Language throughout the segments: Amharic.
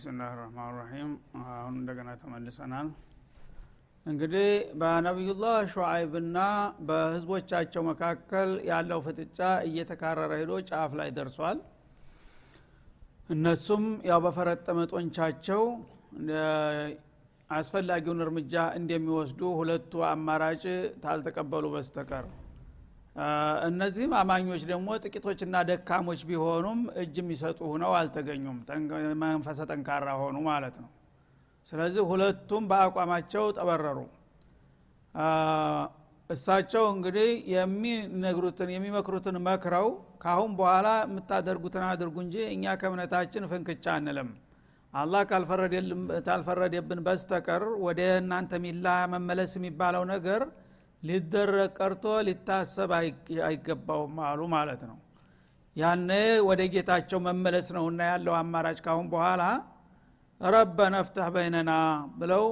ብስምላህ ራህማን ራሒም አሁን እንደገና ተመልሰናል። እንግዲህ በነቢዩላህ ሹዓይብና በህዝቦቻቸው መካከል ያለው ፍጥጫ እየተካረረ ሄዶ ጫፍ ላይ ደርሷል። እነሱም ያው በፈረጠመ ጦንቻቸው አስፈላጊውን እርምጃ እንደሚወስዱ ሁለቱ አማራጭ ታልተቀበሉ በስተቀር እነዚህም አማኞች ደግሞ ጥቂቶችና ደካሞች ቢሆኑም እጅ የሚሰጡ ሁነው አልተገኙም። መንፈሰ ጠንካራ ሆኑ ማለት ነው። ስለዚህ ሁለቱም በአቋማቸው ጠበረሩ። እሳቸው እንግዲህ የሚነግሩትን የሚመክሩትን መክረው ካሁን በኋላ የምታደርጉትን አድርጉ እንጂ እኛ ከእምነታችን ፍንክቻ አንልም። አላህ ካልፈረደብን በስተቀር ወደ እናንተ ሚላ መመለስ የሚባለው ነገር ሊደረግ ቀርቶ ሊታሰብ አይገባውም አሉ ማለት ነው። ያነ ወደ ጌታቸው መመለስ ነውና ያለው አማራጭ ካሁን በኋላ ረበነ ፍተህ በይነና ብለው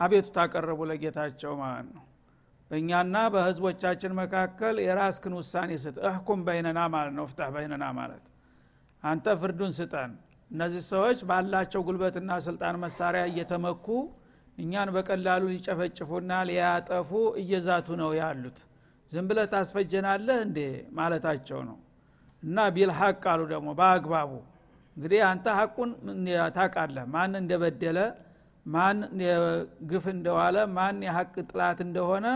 አቤቱታ አቀረቡ ለጌታቸው ማለት ነው። በእኛና በህዝቦቻችን መካከል የራስክን ውሳኔ ስጥ። እህኩም በይነና ማለት ነው። ፍተህ በይነና ማለት አንተ ፍርዱን ስጠን። እነዚህ ሰዎች ባላቸው ጉልበትና ስልጣን መሳሪያ እየተመኩ እኛን በቀላሉ ሊጨፈጭፉና ሊያጠፉ እየዛቱ ነው ያሉት። ዝም ብለህ ታስፈጀናለህ እንዴ? ማለታቸው ነው። እና ቢልሐቅ አሉ ደግሞ በአግባቡ እንግዲህ አንተ ሐቁን ታቃለህ ማን እንደበደለ ማን ግፍ እንደዋለ ማን የሐቅ ጥላት እንደሆነ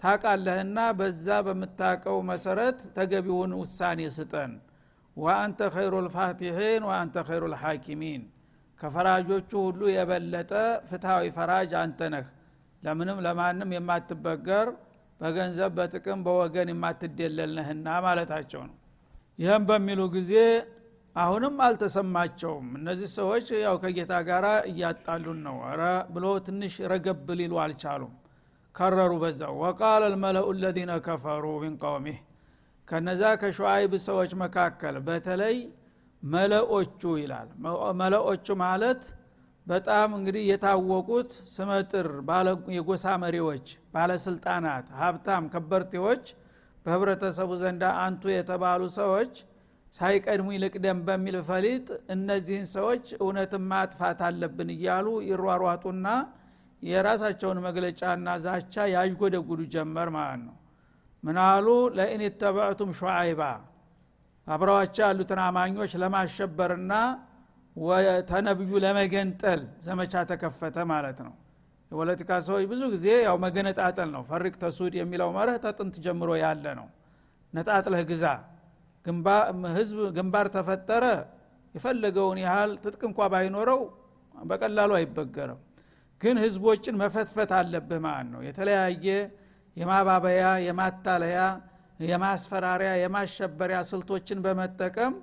ታቃለህና በዛ በምታቀው መሰረት ተገቢውን ውሳኔ ስጠን። ወአንተ ኸይሩ ልፋቲሒን ወአንተ ኸይሩ ልሐኪሚን ከፈራጆቹ ሁሉ የበለጠ ፍትሐዊ ፈራጅ አንተ ነህ። ለምንም ለማንም የማትበገር በገንዘብ በጥቅም በወገን የማትደለል ነህና ማለታቸው ነው። ይህም በሚሉ ጊዜ አሁንም አልተሰማቸውም። እነዚህ ሰዎች ያው ከጌታ ጋር እያጣሉን ነው። ብሎ ትንሽ ረገብ ሊሉ አልቻሉም። ከረሩ በዛው። ወቃል ልመለኡ ለዚነ ከፈሩ ሚን ቀውሚህ። ከነዛ ከሸዋይብ ሰዎች መካከል በተለይ መለኦቹ ይላል። መለኦቹ ማለት በጣም እንግዲህ የታወቁት ስመጥር የጎሳ መሪዎች ባለስልጣናት ሀብታም ከበርቴዎች በህብረተሰቡ ዘንዳ አንቱ የተባሉ ሰዎች ሳይቀድሙ ይልቅደም በሚል ፈሊጥ እነዚህን ሰዎች እውነትን ማጥፋት አለብን እያሉ ይሯሯጡና የራሳቸውን መግለጫና ዛቻ ያዥጎደጉዱ ጀመር ማለት ነው። ምናሉ ለኢን ተበዕቱም ሹዓይባ አብረዋቸው ያሉትን አማኞች ለማሸበርና ተነብዩ ለመገንጠል ዘመቻ ተከፈተ ማለት ነው። የፖለቲካ ሰዎች ብዙ ጊዜ ያው መገነጣጠል ነው። ፈሪቅ ተሱድ የሚለው መርህ ተጥንት ጀምሮ ያለ ነው። ነጣጥለህ ግዛ። ህዝብ ግንባር ተፈጠረ። የፈለገውን ያህል ትጥቅ እንኳ ባይኖረው በቀላሉ አይበገርም። ግን ህዝቦችን መፈትፈት አለብህ ማለት ነው። የተለያየ የማባበያ የማታለያ የማስፈራሪያ የማሸበሪያ ስልቶችን በመጠቀም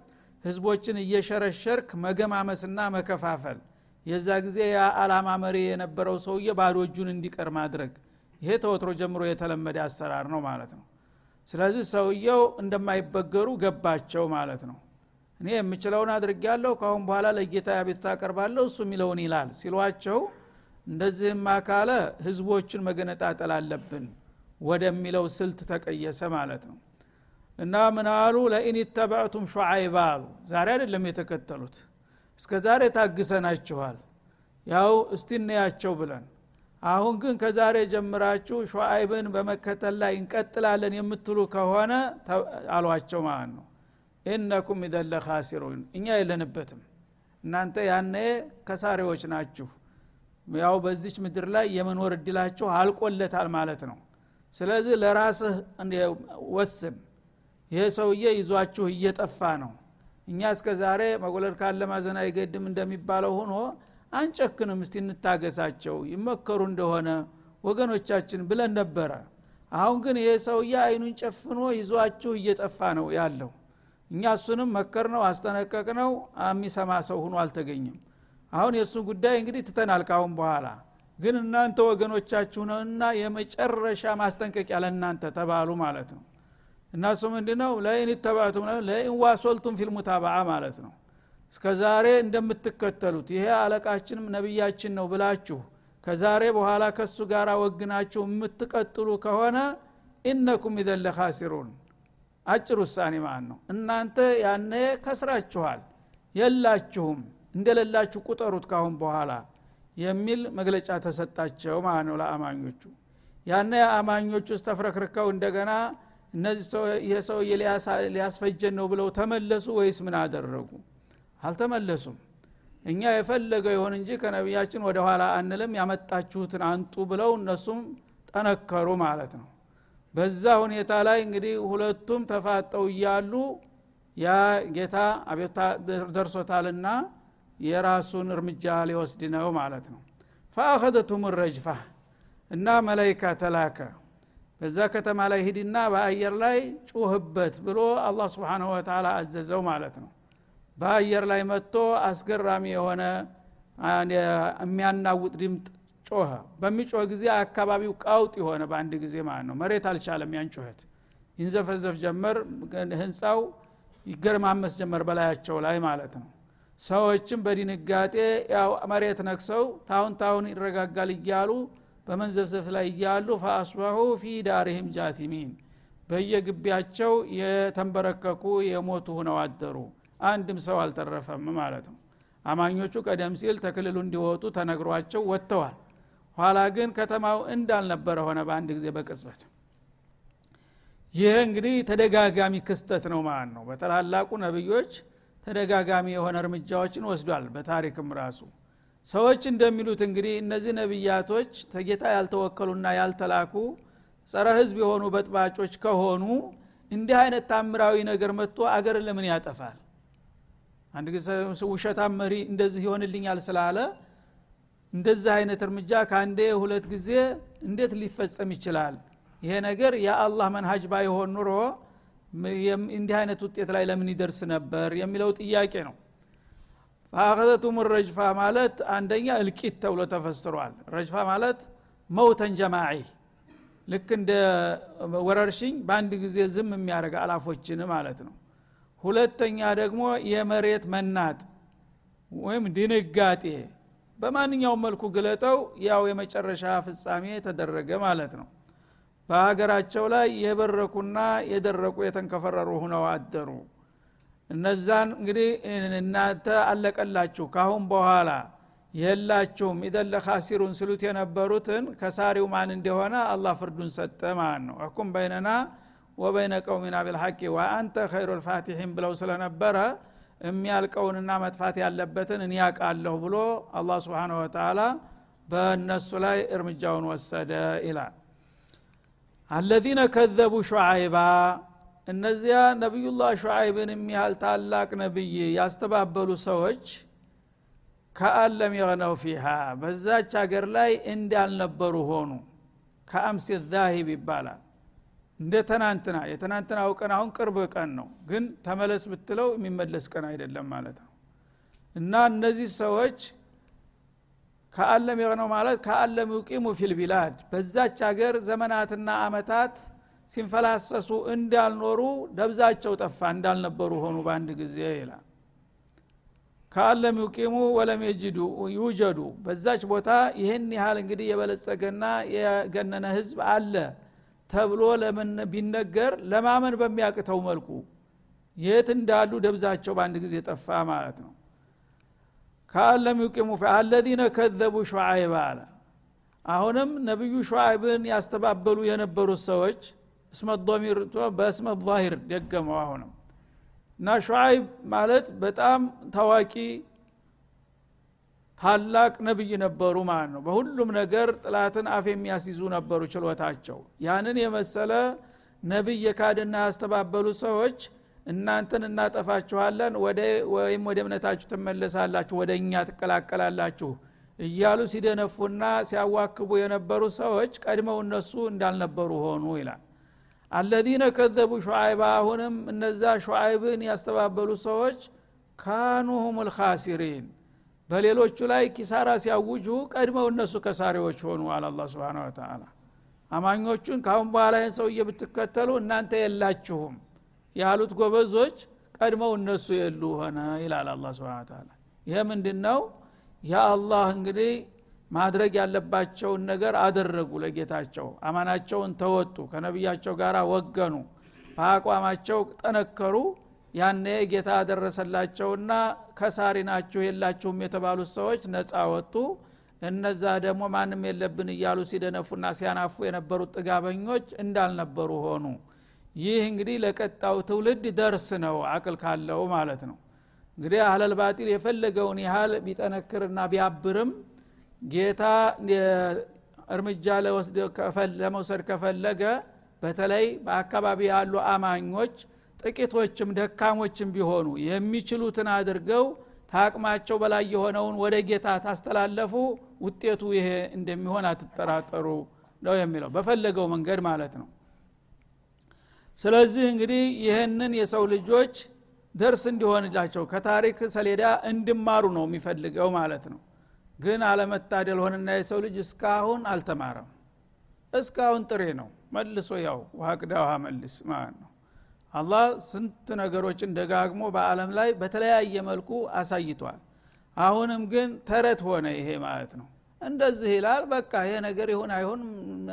ህዝቦችን እየሸረሸርክ መገማመስና መከፋፈል። የዛ ጊዜ የአላማ መሪ የነበረው ሰውዬ ባዶ እጁን እንዲቀር ማድረግ። ይሄ ተወትሮ ጀምሮ የተለመደ አሰራር ነው ማለት ነው። ስለዚህ ሰውየው እንደማይበገሩ ገባቸው ማለት ነው። እኔ የምችለውን አድርጊያለሁ ካሁን በኋላ ለጌታ ቤቱታ አቀርባለሁ እሱ የሚለውን ይላል ሲሏቸው እንደዚህማ ካለ ህዝቦችን መገነጣጠል አለብን ወደሚለው ስልት ተቀየሰ ማለት ነው። እና ምናሉ ለኢን ተበዕቱም ሹዓይባ አሉ። ዛሬ አይደለም የተከተሉት። እስከ ዛሬ ታግሰናችኋል። ያው እስቲ እንያቸው ብለን። አሁን ግን ከዛሬ ጀምራችሁ ሹዓይብን በመከተል ላይ እንቀጥላለን የምትሉ ከሆነ አሏቸው ማለት ነው። ኢነኩም ኢደለ ካሲሩን እኛ የለንበትም። እናንተ ያነ ከሳሪዎች ናችሁ። ያው በዚች ምድር ላይ የመኖር እድላችሁ አልቆለታል ማለት ነው ስለዚህ ለራስህ ወስን። ይሄ ሰውዬ ይዟችሁ እየጠፋ ነው። እኛ እስከ ዛሬ መጎለድ ካለ ማዘን አይገድም እንደሚባለው ሆኖ አንጨክንም እስቲ እንታገሳቸው ይመከሩ እንደሆነ ወገኖቻችን ብለን ነበረ። አሁን ግን ይሄ ሰውዬ አይኑን ጨፍኖ ይዟችሁ እየጠፋ ነው ያለው። እኛ እሱንም መከር ነው አስጠነቀቅ ነው የሚሰማ ሰው ሁኖ አልተገኘም። አሁን የእሱን ጉዳይ እንግዲህ ትተናል ካሁን በኋላ ግን እናንተ ወገኖቻችሁ ነውና የመጨረሻ ማስጠንቀቂያ ለእናንተ ተባሉ ማለት ነው። እናሱ ምንድ ነው ለኢን ተባቱም ለኢን ዋሶልቱም ፊልሙታባዓ ማለት ነው። እስከ ዛሬ እንደምትከተሉት ይሄ አለቃችንም ነቢያችን ነው ብላችሁ ከዛሬ በኋላ ከሱ ጋር ወግናችሁ የምትቀጥሉ ከሆነ ኢነኩም ኢዘለ ካሲሩን አጭር ውሳኔ ማለት ነው። እናንተ ያነ ከስራችኋል የላችሁም እንደሌላችሁ ቁጠሩት ካሁን በኋላ የሚል መግለጫ ተሰጣቸው ማለት ነው ለአማኞቹ። ያነ አማኞቹ ተፍረክርከው እንደገና እነዚህ ይሄ ሰውዬ ሊያስፈጀን ነው ብለው ተመለሱ ወይስ ምን አደረጉ? አልተመለሱም። እኛ የፈለገው ይሆን እንጂ ከነቢያችን ወደ ኋላ አንልም ያመጣችሁትን አንጡ ብለው እነሱም ጠነከሩ ማለት ነው። በዛ ሁኔታ ላይ እንግዲህ ሁለቱም ተፋጠው እያሉ ያ ጌታ አቤታ ደርሶታልና የራሱን እርምጃ ሊወስድ ነው ማለት ነው። ፈአኸደቱም ረጅፋ እና መላይካ ተላከ። በዛ ከተማ ላይ ሂድና በአየር ላይ ጩህበት ብሎ አላህ ስብሓንሁ ወተላ አዘዘው ማለት ነው። በአየር ላይ መጥቶ አስገራሚ የሆነ የሚያናውጥ ድምጥ ጮኸ። በሚጮህ ጊዜ አካባቢው ቃውጥ የሆነ በአንድ ጊዜ ማለት ነው። መሬት አልቻለም ያን ጩኸት። ይንዘፈዘፍ ጀመር ህንፃው ይገርማመስ ጀመር በላያቸው ላይ ማለት ነው ሰዎችም በድንጋጤ ያው መሬት ነክሰው ታሁን ታሁን ይረጋጋል እያሉ በመንዘፍዘፍ ላይ እያሉ ፈአስባሁ ፊ ዳርህም ጃቲሚን በየግቢያቸው የተንበረከኩ የሞቱ ሁነው አደሩ። አንድም ሰው አልተረፈም ማለት ነው። አማኞቹ ቀደም ሲል ተክልሉ እንዲወጡ ተነግሯቸው ወጥተዋል። ኋላ ግን ከተማው እንዳልነበረ ሆነ በአንድ ጊዜ በቅጽበት። ይህ እንግዲህ ተደጋጋሚ ክስተት ነው ማለት ነው። በተላላቁ ነብዮች ተደጋጋሚ የሆነ እርምጃዎችን ወስዷል በታሪክም ራሱ። ሰዎች እንደሚሉት እንግዲህ እነዚህ ነቢያቶች ተጌታ ያልተወከሉና ያልተላኩ ጸረ ህዝብ የሆኑ በጥባጮች ከሆኑ እንዲህ አይነት ታምራዊ ነገር መጥቶ አገር ለምን ያጠፋል? አንድ ጊዜ ውሸታም መሪ እንደዚህ ይሆንልኛል ስላለ እንደዚህ አይነት እርምጃ ከአንዴ ሁለት ጊዜ እንዴት ሊፈጸም ይችላል? ይሄ ነገር የአላህ መንሃጅ ባይሆን ኑሮ እንዲህ አይነት ውጤት ላይ ለምን ይደርስ ነበር የሚለው ጥያቄ ነው። ፈአኸዘቱም ረጅፋ ማለት አንደኛ እልቂት ተብሎ ተፈስሯል። ረጅፋ ማለት መውተን ጀማዒ ልክ እንደ ወረርሽኝ በአንድ ጊዜ ዝም የሚያደርግ አላፎችን ማለት ነው። ሁለተኛ ደግሞ የመሬት መናጥ ወይም ድንጋጤ በማንኛውም መልኩ ግለጠው ያው የመጨረሻ ፍጻሜ ተደረገ ማለት ነው በሀገራቸው ላይ የበረኩና የደረቁ የተንከፈረሩ ሁነው አደሩ። እነዛን እንግዲህ እናንተ አለቀላችሁ። ካሁን በኋላ የላችሁም። ኢደን ለካሲሩን ስሉት የነበሩትን ከሳሪው ማን እንደሆነ አላህ ፍርዱን ሰጠ ማለት ነው። እኩም በይነና ወበይነ ቀውሚና ቢልሐቂ ወአንተ ኸይሩ ልፋቲሒን ብለው ስለነበረ የሚያልቀውንና መጥፋት ያለበትን እኔ ያቃለሁ ብሎ አላህ ስብሓን ወተላ በእነሱ ላይ እርምጃውን ወሰደ ይላል አለዚነ ከዘቡ ሹዓይባ እነዚያ ነቢዩላህ ሹዓይብን የሚያህል ታላቅ ነቢይ ያስተባበሉ ሰዎች ከአለም የግነው ፊሃ በዛች ሀገር ላይ እንዳልነበሩ ሆኑ። ከአምሲ ዛሂብ ይባላል። እንደ ተናንትና የትናንትናው ቀን አሁን ቅርብ ቀን ነው። ግን ተመለስ ብትለው የሚመለስ ቀን አይደለም ማለት ነው። እና እነዚህ ሰዎች ከአለም የሆነው ማለት ከአለም ዩቂሙ ፊልቢላድ በዛች ሀገር ዘመናትና አመታት ሲንፈላሰሱ እንዳልኖሩ ደብዛቸው ጠፋ እንዳልነበሩ ሆኑ በአንድ ጊዜ ይላል። ከአለም ዩቂሙ ወለም ይውጀዱ። በዛች ቦታ ይህን ያህል እንግዲህ የበለጸገና የገነነ ህዝብ አለ ተብሎ ቢነገር ለማመን በሚያቅተው መልኩ የት እንዳሉ ደብዛቸው በአንድ ጊዜ ጠፋ ማለት ነው ከአለም ዩቂሙ አለዚነ ከዘቡ ሹዓይብ አለ። አሁንም ነቢዩ ሹዓይብን ያስተባበሉ የነበሩት ሰዎች እስመ ዶሚር በእስመ ዛሂር ደገመው አሁንም። እና ሹዓይብ ማለት በጣም ታዋቂ ታላቅ ነብይ ነበሩ ማለት ነው። በሁሉም ነገር ጥላትን አፍ የሚያስይዙ ነበሩ ችሎታቸው። ያንን የመሰለ ነቢይ የካድና ያስተባበሉ ሰዎች እናንተን እናጠፋችኋለን ወይም ወደ እምነታችሁ ትመለሳላችሁ ወደ እኛ ትቀላቀላላችሁ እያሉ ሲደነፉና ሲያዋክቡ የነበሩ ሰዎች ቀድመው እነሱ እንዳልነበሩ ሆኑ ይላል። አለዚነ ከዘቡ ሹዓይባ አሁንም እነዛ ሹዓይብን ያስተባበሉ ሰዎች ካኑ ሁም ልካሲሪን በሌሎቹ ላይ ኪሳራ ሲያውጁ ቀድመው እነሱ ከሳሪዎች ሆኑ አለ አላ ስብን ተላ አማኞቹን ካሁን በኋላ ይህን ሰውዬ ብትከተሉ እናንተ የላችሁም ያሉት ጎበዞች ቀድመው እነሱ የሉ ሆነ ይላል አላ ስብን ተላ ይህ ምንድን ነው የአላህ እንግዲህ ማድረግ ያለባቸውን ነገር አደረጉ ለጌታቸው። አማናቸውን ተወጡ ከነቢያቸው ጋር ወገኑ በአቋማቸው ጠነከሩ። ያኔ ጌታ ደረሰላቸውና ከሳሪ ናችሁ የላችሁም የተባሉት ሰዎች ነፃ ወጡ። እነዛ ደግሞ ማንም የለብን እያሉ ሲደነፉና ሲያናፉ የነበሩት ጥጋበኞች እንዳልነበሩ ሆኑ ይህ እንግዲህ ለቀጣው ትውልድ ደርስ ነው አቅል ካለው ማለት ነው። እንግዲህ አህለል የፈለገውን ያህል ቢጠነክርና ቢያብርም ጌታ እርምጃ ለመውሰድ ከፈለገ በተለይ በአካባቢ ያሉ አማኞች ጥቂቶችም ደካሞችም ቢሆኑ የሚችሉትን አድርገው ታቅማቸው በላይ የሆነውን ወደ ጌታ ታስተላለፉ ውጤቱ ይሄ እንደሚሆን አትጠራጠሩ ነው የሚለው በፈለገው መንገድ ማለት ነው ስለዚህ እንግዲህ ይህንን የሰው ልጆች ደርስ እንዲሆንላቸው ከታሪክ ሰሌዳ እንዲማሩ ነው የሚፈልገው ማለት ነው። ግን አለመታደል ሆንና የሰው ልጅ እስካሁን አልተማረም። እስካሁን ጥሬ ነው። መልሶ ያው ውሃ ውሃ መልስ ማለት ነው። አላህ ስንት ነገሮችን ደጋግሞ በአለም ላይ በተለያየ መልኩ አሳይቷል። አሁንም ግን ተረት ሆነ ይሄ ማለት ነው። እንደዚህ ይላል። በቃ ይሄ ነገር ይሁን አይሁን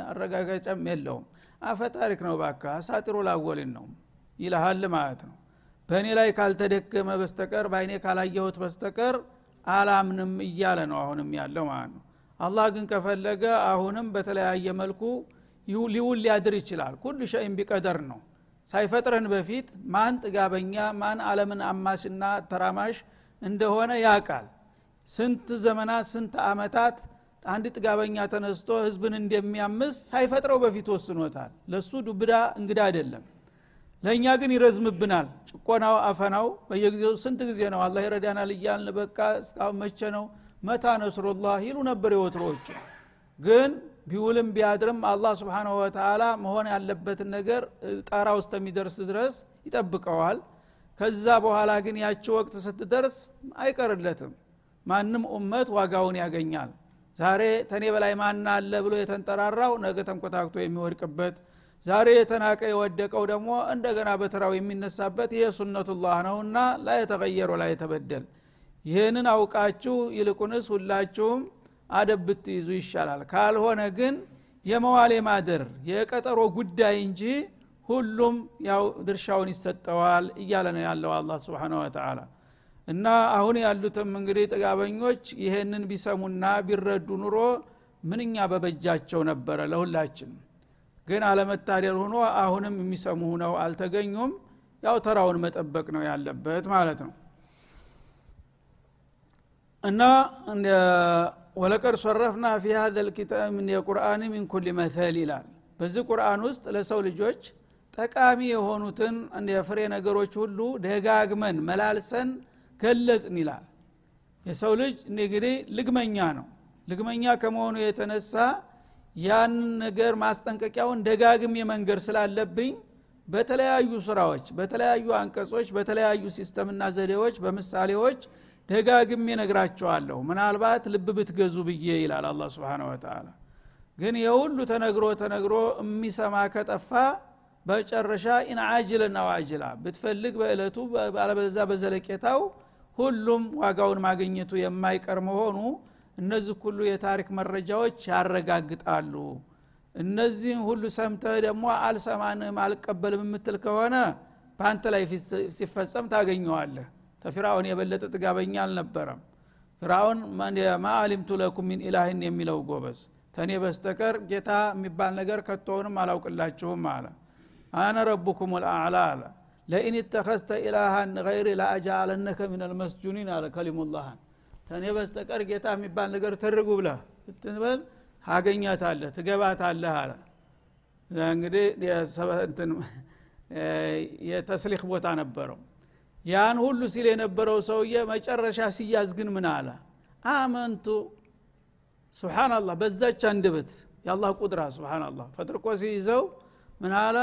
አረጋጋጫም የለውም አፈ ታሪክ ነው ባካ አሳጢሮ ላወልን ነው ይልሃል ማለት ነው። በእኔ ላይ ካልተደከመ በስተቀር በአይኔ ካላየሁት በስተቀር አላምንም እያለ ነው አሁንም ያለው ማለት ነው። አላህ ግን ከፈለገ አሁንም በተለያየ መልኩ ሊውል ሊያድር ይችላል። ኩሉ ሸይን ቢቀደር ነው። ሳይፈጥረን በፊት ማን ጥጋበኛ ማን አለምን አማሽና ተራማሽ እንደሆነ ያቃል ስንት ዘመናት ስንት አመታት አንድ ጥጋበኛ ተነስቶ ህዝብን እንደሚያምስ ሳይፈጥረው በፊት ወስኖታል። ለሱ ዱብዳ እንግዳ አይደለም። ለእኛ ግን ይረዝምብናል። ጭቆናው አፈናው በየጊዜው ስንት ጊዜ ነው አላህ ይረዳናል እያልን በቃ እስካሁን መቼ ነው? መታ ነስሩላህ ይሉ ነበር የወትሮዎቹ። ግን ቢውልም ቢያድርም አላህ ስብሓንሁ ወተላ መሆን ያለበትን ነገር ጣራ ውስጥ የሚደርስ ድረስ ይጠብቀዋል። ከዛ በኋላ ግን ያቺ ወቅት ስትደርስ አይቀርለትም። ማንም ኡመት ዋጋውን ያገኛል ዛሬ ተኔ በላይ ማና አለ ብሎ የተንጠራራው ነገ ተንኮታክቶ የሚወድቅበት ዛሬ የተናቀ የወደቀው ደግሞ እንደገና በተራው የሚነሳበት ይሄ ሱነቱላህ ነውና ላ የተቀየሩ ላይ የተበደል ይህንን አውቃችሁ ይልቁንስ ሁላችሁም አደብ ብትይዙ ይሻላል። ካልሆነ ግን የመዋሌ ማደር የቀጠሮ ጉዳይ እንጂ ሁሉም ያው ድርሻውን ይሰጠዋል እያለ ነው ያለው አላ ስብን ወተላ እና አሁን ያሉትም እንግዲህ ጥጋበኞች ይሄንን ቢሰሙና ቢረዱ ኑሮ ምንኛ በበጃቸው ነበረ ለሁላችን። ግን አለመታደል ሆኖ አሁንም የሚሰሙ ሁነው አልተገኙም። ያው ተራውን መጠበቅ ነው ያለበት ማለት ነው። እና ወለቀድ ሶረፍና ፊ ሀዘ ልኪታብ የቁርአን ሚን ኩል መተል ይላል። በዚህ ቁርአን ውስጥ ለሰው ልጆች ጠቃሚ የሆኑትን የፍሬ ነገሮች ሁሉ ደጋግመን መላልሰን ገለጽን ይላል። የሰው ልጅ እንግዲህ ልግመኛ ነው። ልግመኛ ከመሆኑ የተነሳ ያን ነገር ማስጠንቀቂያውን ደጋግም የመንገድ ስላለብኝ በተለያዩ ስራዎች በተለያዩ አንቀጾች በተለያዩ ሲስተምና ዘዴዎች በምሳሌዎች ደጋግሜ ነግራቸዋለሁ ምናልባት ልብ ብትገዙ ብዬ ይላል አላ ስብን ወተላ ግን የሁሉ ተነግሮ ተነግሮ የሚሰማ ከጠፋ በጨረሻ ኢንአጅልና ዋጅላ ብትፈልግ በእለቱ ባለበዛ በዘለቄታው ሁሉም ዋጋውን ማግኘቱ የማይቀር መሆኑ እነዚህ ሁሉ የታሪክ መረጃዎች ያረጋግጣሉ። እነዚህን ሁሉ ሰምተህ ደግሞ አልሰማንም አልቀበልም የምትል ከሆነ በአንተ ላይ ሲፈጸም ታገኘዋለህ። ተፊራውን የበለጠ ጥጋበኛ አልነበረም። ፊራውን ማ አሊምቱ ለኩም ሚን ኢላህን የሚለው ጎበዝ። ተኔ በስተቀር ጌታ የሚባል ነገር ከቶውንም አላውቅላችሁም አለ። አነ ረቡኩም ልአዕላ አለ ለኢን ተኸዝተ ኢላሃን ገይሪ ለአጃአለነከ ምን አልመስጁኒን አለ ከሊሙላህን ተኔ በስተቀር ጌታ የሚባል ነገር ትርጉ ብለህ ብትበል ታገኛታለህ ትገባታለህ አለ እንግዲህ የተስሊክ ቦታ ነበረው ያን ሁሉ ሲል የነበረው ሰውዬ መጨረሻ ሲያዝ ግን ምን አለ አመንቱ ስብናላህ በዛች አንድበት የአላህ ቁድራ ስብናላህ ፈጥርቆ ሲይዘው ምን አለ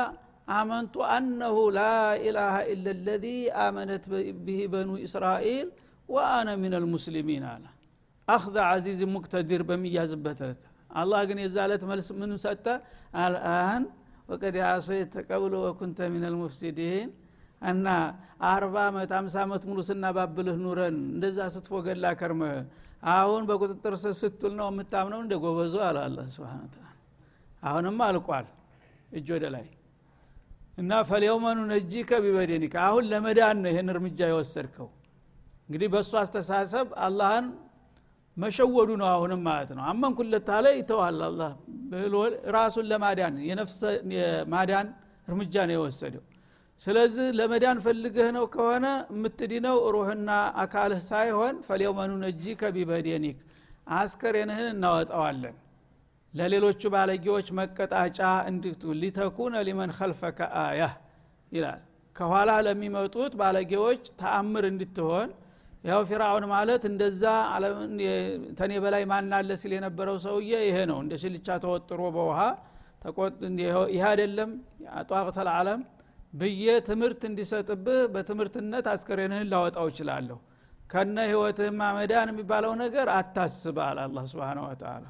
አመንቱ አነሁ ላኢላሃ ኢላ ለዚ አመነት ብህ በኑ እስራኤል ወአነ ምን አልሙስሊሚን አለ። አክዘ አዚዝ ሙቅተዲር በሚያዝበት ዕለት። አላህ ግን የዛ ዕለት መልስ ምን ሰጠ? አልአን ወቀድ አሰይተ ቀብሎ ወኩንተ ምን አልሙፍሲዲን እና አርባ ዓመት አምሳ ዓመት ሙሉ ስናባብልህ ኑረን እንደዛ ስትፎገላ ከርመህ አሁን በቁጥጥር ስር ስትል ነው የምታምነው? እንደ ጎበዞ አለ ስብን አሁንም አልቋል። እጅ ወደ ላይ እና ፈልየውመኑ ነጂከ ቢበደኒከ አሁን ለመዳን ነው ይህን እርምጃ የወሰድከው። እንግዲህ በእሱ አስተሳሰብ አላህን መሸወዱ ነው አሁንም ማለት ነው። አመንኩለት አለ ይተዋል አላ ራሱን ለማዳን የነፍስ ማዳን እርምጃ ነው የወሰደው። ስለዚህ ለመዳን ፈልገህ ነው ከሆነ የምትድነው ሩህና አካልህ ሳይሆን ፈልየውመኑ ነጂከ ቢበደኒክ አስከሬንህን እናወጣዋለን ለሌሎቹ ባለጌዎች መቀጣጫ እንድቱ ሊተኩነ ሊመን ከልፈከ አያ ይላል። ከኋላ ለሚመጡት ባለጌዎች ተአምር እንድትሆን ያው ፊራውን ማለት እንደዛ ተኔ በላይ ማናለ ሲል የነበረው ሰውዬ ይሄ ነው። እንደ ሽልቻ ተወጥሮ በውሃ ይህ አይደለም ጧቅተል አለም ብዬ ትምህርት እንዲሰጥብህ በትምህርትነት አስከሬንህን ላወጣው እችላለሁ። ከነ ህይወትህማ መዳን የሚባለው ነገር አታስባል አላ ስብን ወተላ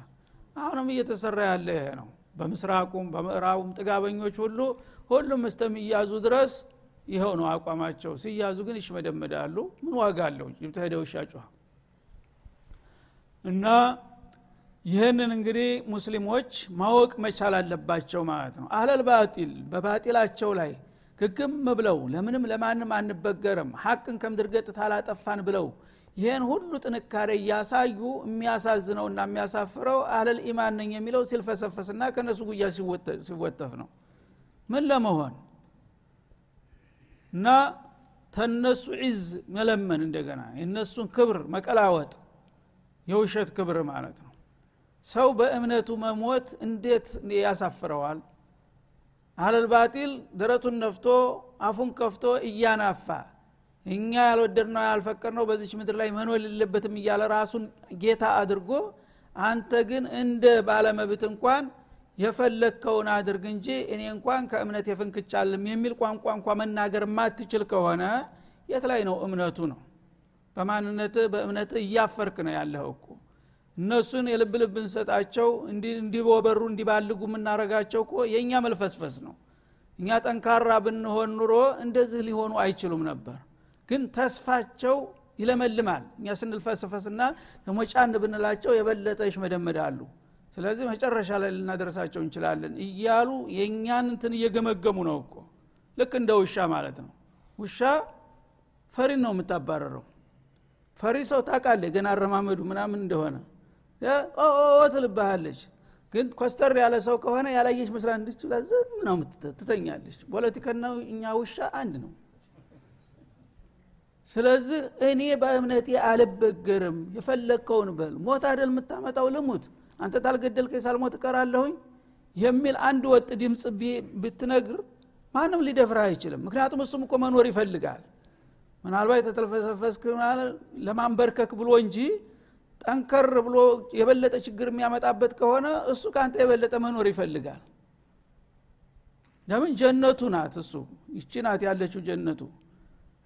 አሁንም እየተሰራ ያለ ይሄ ነው። በምስራቁም በምዕራቡም ጥጋበኞች ሁሉ ሁሉም እስተሚያዙ ድረስ ይኸው ነው አቋማቸው። ሲያዙ ግን ይሽመደመዳሉ። ምን ዋጋ አለው? ይብተሄደው እና ይህንን እንግዲህ ሙስሊሞች ማወቅ መቻል አለባቸው ማለት ነው። አህለል ባጢል በባጢላቸው ላይ ግግም ብለው ለምንም ለማንም አንበገርም ሀቅን ከምድርገጥ ታላጠፋን ብለው ይህን ሁሉ ጥንካሬ እያሳዩ የሚያሳዝነውና የሚያሳፍረው አህለል ኢማን ነኝ የሚለው ሲልፈሰፈስና ከነሱ ጉያ ሲወተፍ ነው። ምን ለመሆን? እና ተነሱ ዒዝ መለመን እንደገና የነሱን ክብር መቀላወጥ የውሸት ክብር ማለት ነው። ሰው በእምነቱ መሞት እንዴት ያሳፍረዋል? አህለል ባጢል ደረቱን ነፍቶ አፉን ከፍቶ እያናፋ እኛ ያልወደድነው ያልፈቀድነው በዚች ምድር ላይ መኖር የሌለበትም እያለ ራሱን ጌታ አድርጎ አንተ ግን እንደ ባለመብት እንኳን የፈለግከውን አድርግ እንጂ እኔ እንኳን ከእምነት የፍንክቻልም የሚል ቋንቋ እንኳ መናገር ማትችል ከሆነ የት ላይ ነው እምነቱ ነው? በማንነት በእምነት እያፈርክ ነው ያለህ እኮ። እነሱን የልብ ልብ እንሰጣቸው እንዲቦበሩ እንዲባልጉ የምናረጋቸው እኮ የእኛ መልፈስፈስ ነው። እኛ ጠንካራ ብንሆን ኑሮ እንደዚህ ሊሆኑ አይችሉም ነበር ግን ተስፋቸው ይለመልማል። እኛ ስንልፈስፈስና ደግሞ ጫን ብንላቸው የበለጠ ይሽመደመዳሉ። ስለዚህ መጨረሻ ላይ ልናደርሳቸው እንችላለን እያሉ የእኛን እንትን እየገመገሙ ነው እኮ። ልክ እንደ ውሻ ማለት ነው። ውሻ ፈሪን ነው የምታባረረው። ፈሪ ሰው ታቃለ ገና አረማመዱ ምናምን እንደሆነ። ትልባሃለች ግን ኮስተር ያለ ሰው ከሆነ ያላየች መስላ እንድችላ ነው ትተኛለች። ፖለቲካና እኛ ውሻ አንድ ነው ስለዚህ እኔ በእምነቴ አልበገርም። የፈለግከውን በል። ሞት አደል የምታመጣው? ልሙት። አንተ ታልገደልከኝ ሳልሞት እቀራለሁኝ የሚል አንድ ወጥ ድምፅ ብትነግር ማንም ሊደፍርህ አይችልም። ምክንያቱም እሱም እኮ መኖር ይፈልጋል። ምናልባት የተተልፈሰፈስክ ለማንበርከክ ብሎ እንጂ ጠንከር ብሎ የበለጠ ችግር የሚያመጣበት ከሆነ እሱ ከአንተ የበለጠ መኖር ይፈልጋል። ለምን? ጀነቱ ናት እሱ። ይቺ ናት ያለችው ጀነቱ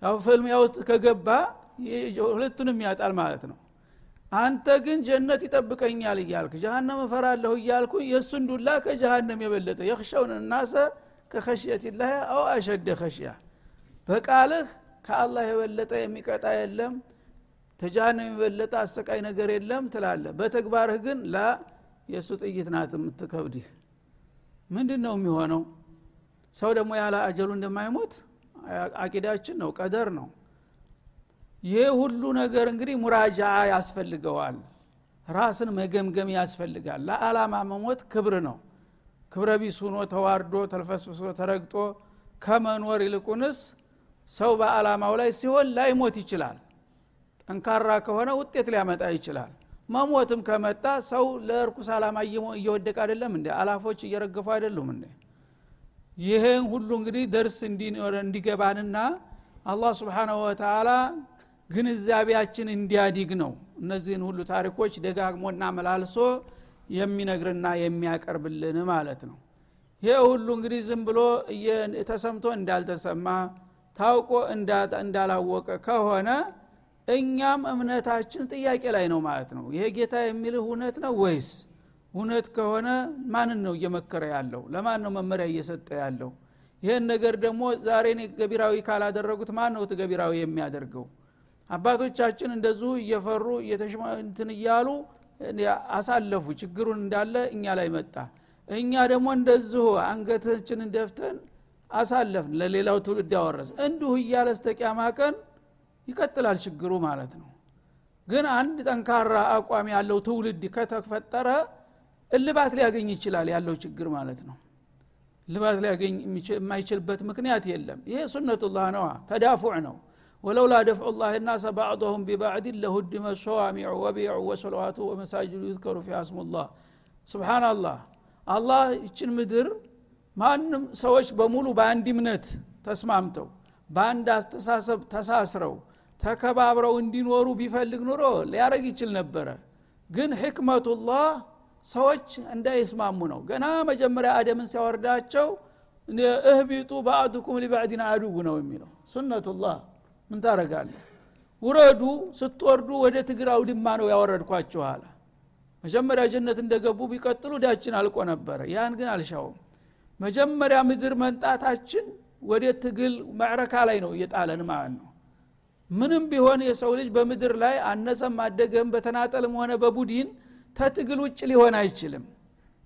ያው ፍልሚያ ውስጥ ከገባ ሁለቱንም ያጣል ማለት ነው። አንተ ግን ጀነት ይጠብቀኛል እያልክ ጀሃነም እፈራለሁ እያልኩ የእሱን ዱላ ከጀሃነም የበለጠ የክሸውን እናሰ ከከሽየትላህ አው አሸደ ከሽያ በቃልህ ከአላህ የበለጠ የሚቀጣ የለም ተጃሃንም የበለጠ አሰቃይ ነገር የለም ትላለ በተግባርህ ግን ላ የእሱ ጥይት ናት የምትከብድህ። ምንድን ነው የሚሆነው? ሰው ደግሞ ያለ አጀሉ እንደማይሞት አቂዳችን ነው ቀደር ነው። ይህ ሁሉ ነገር እንግዲህ ሙራጃ ያስፈልገዋል። ራስን መገምገም ያስፈልጋል። ለአላማ መሞት ክብር ነው። ክብረ ቢስ ተዋርዶ ተልፈስፍሶ ተረግጦ ከመኖር ይልቁንስ ሰው በአላማው ላይ ሲሆን ላይሞት ይችላል። ጠንካራ ከሆነ ውጤት ሊያመጣ ይችላል። መሞትም ከመጣ ሰው ለእርኩስ አላማ እየወደቀ አይደለም እንደ አላፎች እየረገፉ አይደሉም እንደ ይህን ሁሉ እንግዲህ ደርስ እንዲገባንና አላህ ስብሓናሁ ወተላ ግንዛቤያችን እንዲያዲግ ነው። እነዚህን ሁሉ ታሪኮች ደጋግሞና መላልሶ የሚነግርና የሚያቀርብልን ማለት ነው። ይህ ሁሉ እንግዲህ ዝም ብሎ ተሰምቶ እንዳልተሰማ ታውቆ እንዳላወቀ ከሆነ እኛም እምነታችን ጥያቄ ላይ ነው ማለት ነው። ይሄ ጌታ የሚልህ እውነት ነው ወይስ እውነት ከሆነ ማንን ነው እየመከረ ያለው? ለማን ነው መመሪያ እየሰጠ ያለው? ይህን ነገር ደግሞ ዛሬ ገቢራዊ ካላደረጉት ማን ነው ገቢራዊ የሚያደርገው? አባቶቻችን እንደዚሁ እየፈሩ እንትን እያሉ አሳለፉ። ችግሩን እንዳለ እኛ ላይ መጣ። እኛ ደግሞ እንደዚሁ አንገታችንን ደፍተን አሳለፍን። ለሌላው ትውልድ ያወረስ እንዲሁ እያለ ስተቂያማ ቀን ይቀጥላል ችግሩ ማለት ነው። ግን አንድ ጠንካራ አቋም ያለው ትውልድ ከተፈጠረ እልባት ሊያገኝ ይችላል ያለው ችግር ማለት ነው። እልባት ሊያገኝ የማይችልበት ምክንያት የለም። ይሄ ሱነቱላህ ነዋ ተዳፉዕ ነው። ወለውላ ደፍዑ ላህ ናሰ ባዕضሁም ቢባዕድ ለሁድመ ሶዋሚዑ ወቢዑ ወሰለዋቱ ወመሳጅዱ ዩዝከሩ ፊ አስሙላህ። ስብሓናላህ አላህ ይችን ምድር ማንም ሰዎች በሙሉ በአንድ እምነት ተስማምተው በአንድ አስተሳሰብ ተሳስረው ተከባብረው እንዲኖሩ ቢፈልግ ኑሮ ሊያረግ ይችል ነበረ። ግን ሕክመቱላህ ሰዎች እንዳይስማሙ ነው። ገና መጀመሪያ አደምን ሲያወርዳቸው እህቢጡ በአዱኩም ሊባዕድን አዱው ነው የሚለው። ሱነቱላህ ምን ታረጋለህ ውረዱ ስትወርዱ ወደ ትግር አውድማ ነው ያወረድኳችሁ አለ። መጀመሪያ ጀነት እንደገቡ ቢቀጥሉ ዳችን አልቆ ነበረ። ያን ግን አልሻውም። መጀመሪያ ምድር መንጣታችን ወደ ትግል ማዕረካ ላይ ነው እየጣለን ማለት ነው። ምንም ቢሆን የሰው ልጅ በምድር ላይ አነሰም አደገም በተናጠልም ሆነ በቡድን ተትግል ውጭ ሊሆን አይችልም።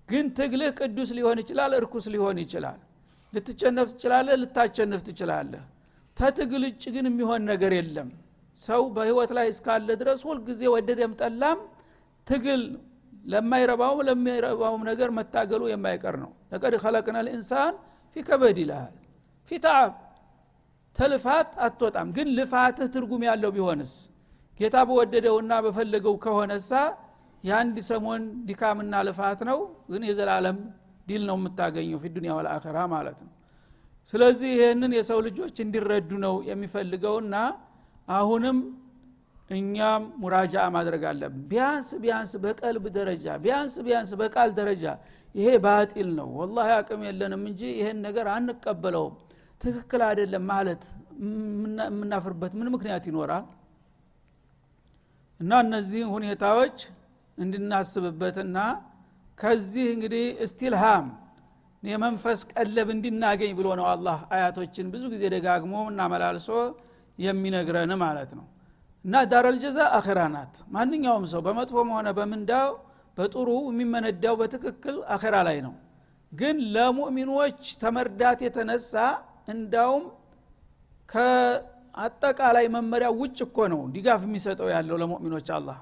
ግን ትግልህ ቅዱስ ሊሆን ይችላል እርኩስ ሊሆን ይችላል። ልትቸነፍ ትችላለህ ልታቸንፍ ትችላለህ። ተትግል ውጭ ግን የሚሆን ነገር የለም። ሰው በህይወት ላይ እስካለ ድረስ ሁልጊዜ ወደደም ጠላም ትግል ለማይረባውም ለሚረባውም ነገር መታገሉ የማይቀር ነው። ለቀድ ከለቅነ ልኢንሳን ፊ ከበድ ይልሃል። ፊ ተዓብ ተልፋት አትወጣም። ግን ልፋትህ ትርጉም ያለው ቢሆንስ? ጌታ በወደደውና በፈለገው ከሆነሳ የአንድ ሰሞን ድካምና ልፋት ነው ግን የዘላለም ድል ነው የምታገኘው في الدنيا والآخرة ማለት ነው። ስለዚህ ይህንን የሰው ልጆች እንዲረዱ ነው የሚፈልገውና አሁንም እኛም مراجعة ማድረግ አለብን። ቢያንስ ቢያንስ በቀልብ ደረጃ ቢያንስ ቢያንስ በቃል ደረጃ ይሄ باطل ነው። والله አቅም የለንም እንጂ ይሄን ነገር አንቀበለውም። ትክክል አይደለም ማለት የምናፍርበት ምን ምክንያት ይኖራል? እና እነዚህ ሁኔታዎች እንድናስብበትና ከዚህ እንግዲህ እስቲልሃም የመንፈስ ቀለብ እንድናገኝ ብሎ ነው አላህ አያቶችን ብዙ ጊዜ ደጋግሞ እናመላልሶ የሚነግረን ማለት ነው። እና ዳረል ጀዛ አኸራ ናት። ማንኛውም ሰው በመጥፎም ሆነ በምንዳው በጥሩ የሚመነዳው በትክክል አኸራ ላይ ነው። ግን ለሙእሚኖች ተመርዳት የተነሳ እንዳውም ከአጠቃላይ መመሪያ ውጭ እኮ ነው ድጋፍ የሚሰጠው ያለው ለሙእሚኖች አላህ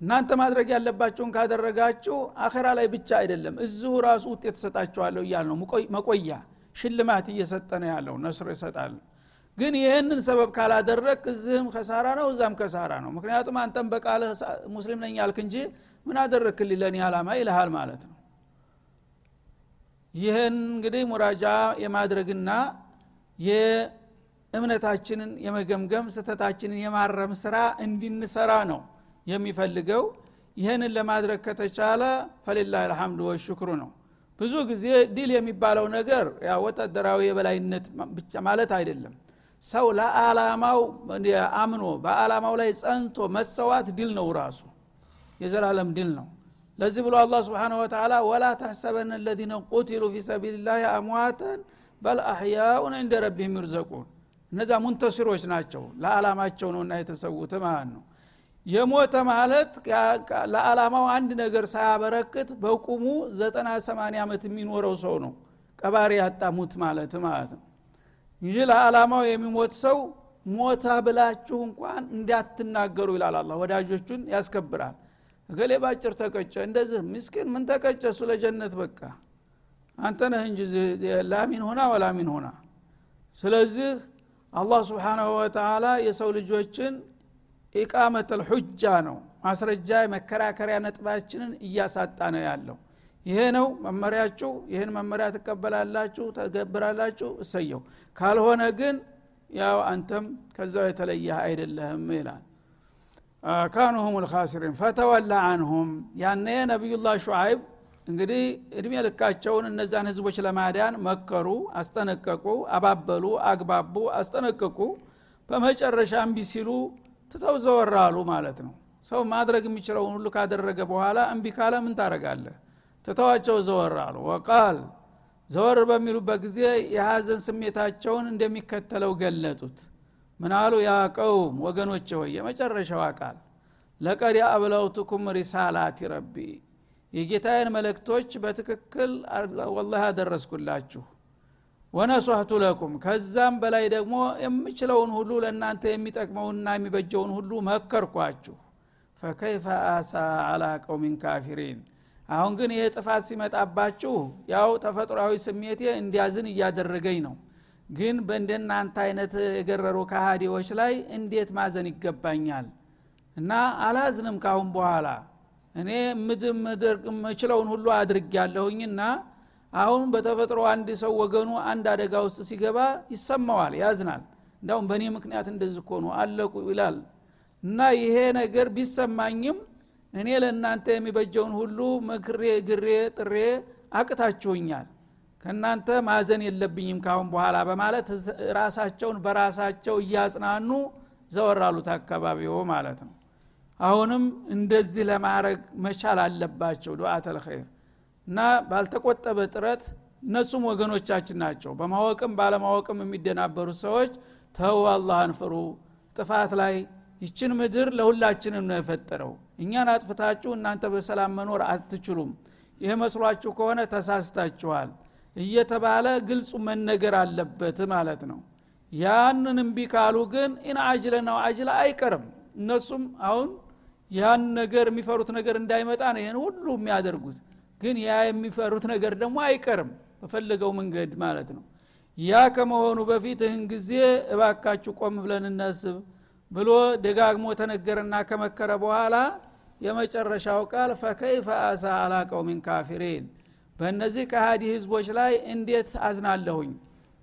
እናንተ ማድረግ ያለባቸውን ካደረጋችሁ አኸራ ላይ ብቻ አይደለም እዚሁ ራሱ ውጤት እሰጣቸዋለሁ እያል ነው። መቆያ ሽልማት እየሰጠ ነው ያለው ነስር ይሰጣል። ግን ይህንን ሰበብ ካላደረግ እዚህም ከሳራ ነው እዛም ከሳራ ነው። ምክንያቱም አንተም በቃልህ ሙስሊም ነኝ ያልክ እንጂ ምን አደረግክልኝ ለእኔ አላማ ይልሃል ማለት ነው። ይህን እንግዲህ ሙራጃ የማድረግና የእምነታችንን የመገምገም ስተታችንን የማረም ስራ እንድንሰራ ነው የሚፈልገው ይህንን ለማድረግ ከተቻለ ፈሊላ ልሐምዱ ወሽክሩ ነው። ብዙ ጊዜ ድል የሚባለው ነገር ወታደራዊ የበላይነት ብቻ ማለት አይደለም። ሰው ለአላማው አምኖ በአላማው ላይ ጸንቶ መሰዋት ድል ነው ራሱ። የዘላለም ድል ነው። ለዚህ ብሎ አላ ስብሓን ወተላ ወላ ተሕሰበን ለዚነ ቁትሉ ፊ ሰቢልላህ አምዋተን በል አሕያኡን እንደ ረቢህም ይርዘቁን። እነዛ ሙንተሲሮች ናቸው። ለአላማቸው ነውና የተሰዉት ማለት ነው የሞተ ማለት ለዓላማው አንድ ነገር ሳያበረክት በቁሙ ዘጠና ሰማንያ ዓመት የሚኖረው ሰው ነው። ቀባሪ ያጣሙት ማለት ማለት ነው። እንጂ ለዓላማው የሚሞት ሰው ሞታ ብላችሁ እንኳን እንዳትናገሩ ይላል አላ ወዳጆቹን ያስከብራል። እገሌ ባጭር ተቀጨ እንደዚህ ምስኪን ምን ተቀጨ? እሱ ለጀነት በቃ። አንተ ነህ እንጂ ላሚን ሆና ወላሚን ሆና። ስለዚህ አላህ ስብሓናሁ ወተላ የሰው ልጆችን ኢቃመት ልሑጃ ነው። ማስረጃ የመከራከሪያ ነጥባችንን እያሳጣ ነው ያለው። ይሄ ነው መመሪያችሁ። ይህን መመሪያ ትቀበላላችሁ ተገብራላችሁ። እሰየው። ካልሆነ ግን ያው አንተም ከዛው የተለየ አይደለህም ይላል። ካኑ ሁም ልካሲሪን ፈተወላ አንሁም። ያነ ነቢዩላህ ሹዓይብ እንግዲህ እድሜ ልካቸውን እነዛን ህዝቦች ለማዳን መከሩ አስጠነቀቁ አባበሉ አግባቡ አስጠነቀቁ። በመጨረሻ እምቢ ሲሉ ትተው ዘወራሉ ማለት ነው። ሰው ማድረግ የሚችለውን ሁሉ ካደረገ በኋላ እምቢ ካለ ምን ታረጋለህ ትተዋቸው ዘወራሉ ወቃል ዘወር በሚሉበት ጊዜ የሀዘን ስሜታቸውን እንደሚከተለው ገለጡት። ምናሉ ያ ቀውም ወገኖች ሆይ የመጨረሻዋ ቃል ለቀድ አብለውትኩም ሪሳላት ረቢ የጌታዬን መልእክቶች በትክክል ወላህ አደረስኩላችሁ ወነሷህቱ ለኩም ከዛም በላይ ደግሞ የምችለውን ሁሉ ለእናንተ የሚጠቅመውንና የሚበጀውን ሁሉ መከርኳችሁ። ፈከይፈ አሳ አላ ቀውሚን ካፊሪን። አሁን ግን ይሄ ጥፋት ሲመጣባችሁ ያው ተፈጥሯዊ ስሜቴ እንዲያዝን እያደረገኝ ነው። ግን በእንደናንተ አይነት የገረሩ ካሃዲዎች ላይ እንዴት ማዘን ይገባኛል? እና አላዝንም ካሁን በኋላ። እኔ ምድር የምችለውን ሁሉ አድርግ ያለሁኝና አሁን በተፈጥሮ አንድ ሰው ወገኑ አንድ አደጋ ውስጥ ሲገባ ይሰማዋል ያዝናል። እንዳውም በእኔ ምክንያት እንደዚህ ነው አለቁ ይላል። እና ይሄ ነገር ቢሰማኝም እኔ ለእናንተ የሚበጀውን ሁሉ መክሬ ግሬ ጥሬ አቅታችሁኛል። ከእናንተ ማዘን የለብኝም ካሁን በኋላ በማለት ራሳቸውን በራሳቸው እያጽናኑ ዘወራሉት አካባቢው ማለት ነው። አሁንም እንደዚህ ለማድረግ መቻል አለባቸው ዱአተል እና ባልተቆጠበ ጥረት እነሱም ወገኖቻችን ናቸው። በማወቅም ባለማወቅም የሚደናበሩት ሰዎች ተው አላህን ፍሩ። ጥፋት ላይ ይችን ምድር ለሁላችንም ነው የፈጠረው። እኛን አጥፍታችሁ እናንተ በሰላም መኖር አትችሉም። ይህ መስሏችሁ ከሆነ ተሳስታችኋል። እየተባለ ግልጹ መነገር አለበት ማለት ነው። ያንን እምቢ ካሉ ግን ኢን አጅለ ነው አጅለ አይቀርም። እነሱም አሁን ያን ነገር የሚፈሩት ነገር እንዳይመጣ ነው ይህን ሁሉ የሚያደርጉት ግን ያ የሚፈሩት ነገር ደግሞ አይቀርም በፈለገው መንገድ ማለት ነው። ያ ከመሆኑ በፊት ይህን ጊዜ እባካችሁ ቆም ብለን እናስብ ብሎ ደጋግሞ ተነገረና ከመከረ በኋላ የመጨረሻው ቃል ፈከይፈ አሳ አላ ቀውሚን ካፊሪን። በእነዚህ ከሃዲ ህዝቦች ላይ እንዴት አዝናለሁኝ?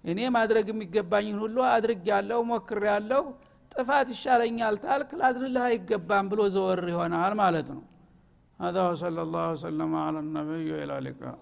እኔ ማድረግ የሚገባኝን ሁሉ አድርግ ያለው ሞክር ያለው ጥፋት ይሻለኛል ታልክ ላዝንልህ አይገባም ብሎ ዘወር ይሆናል ማለት ነው هذا وصلى الله وسلم على النبي وإلى اللقاء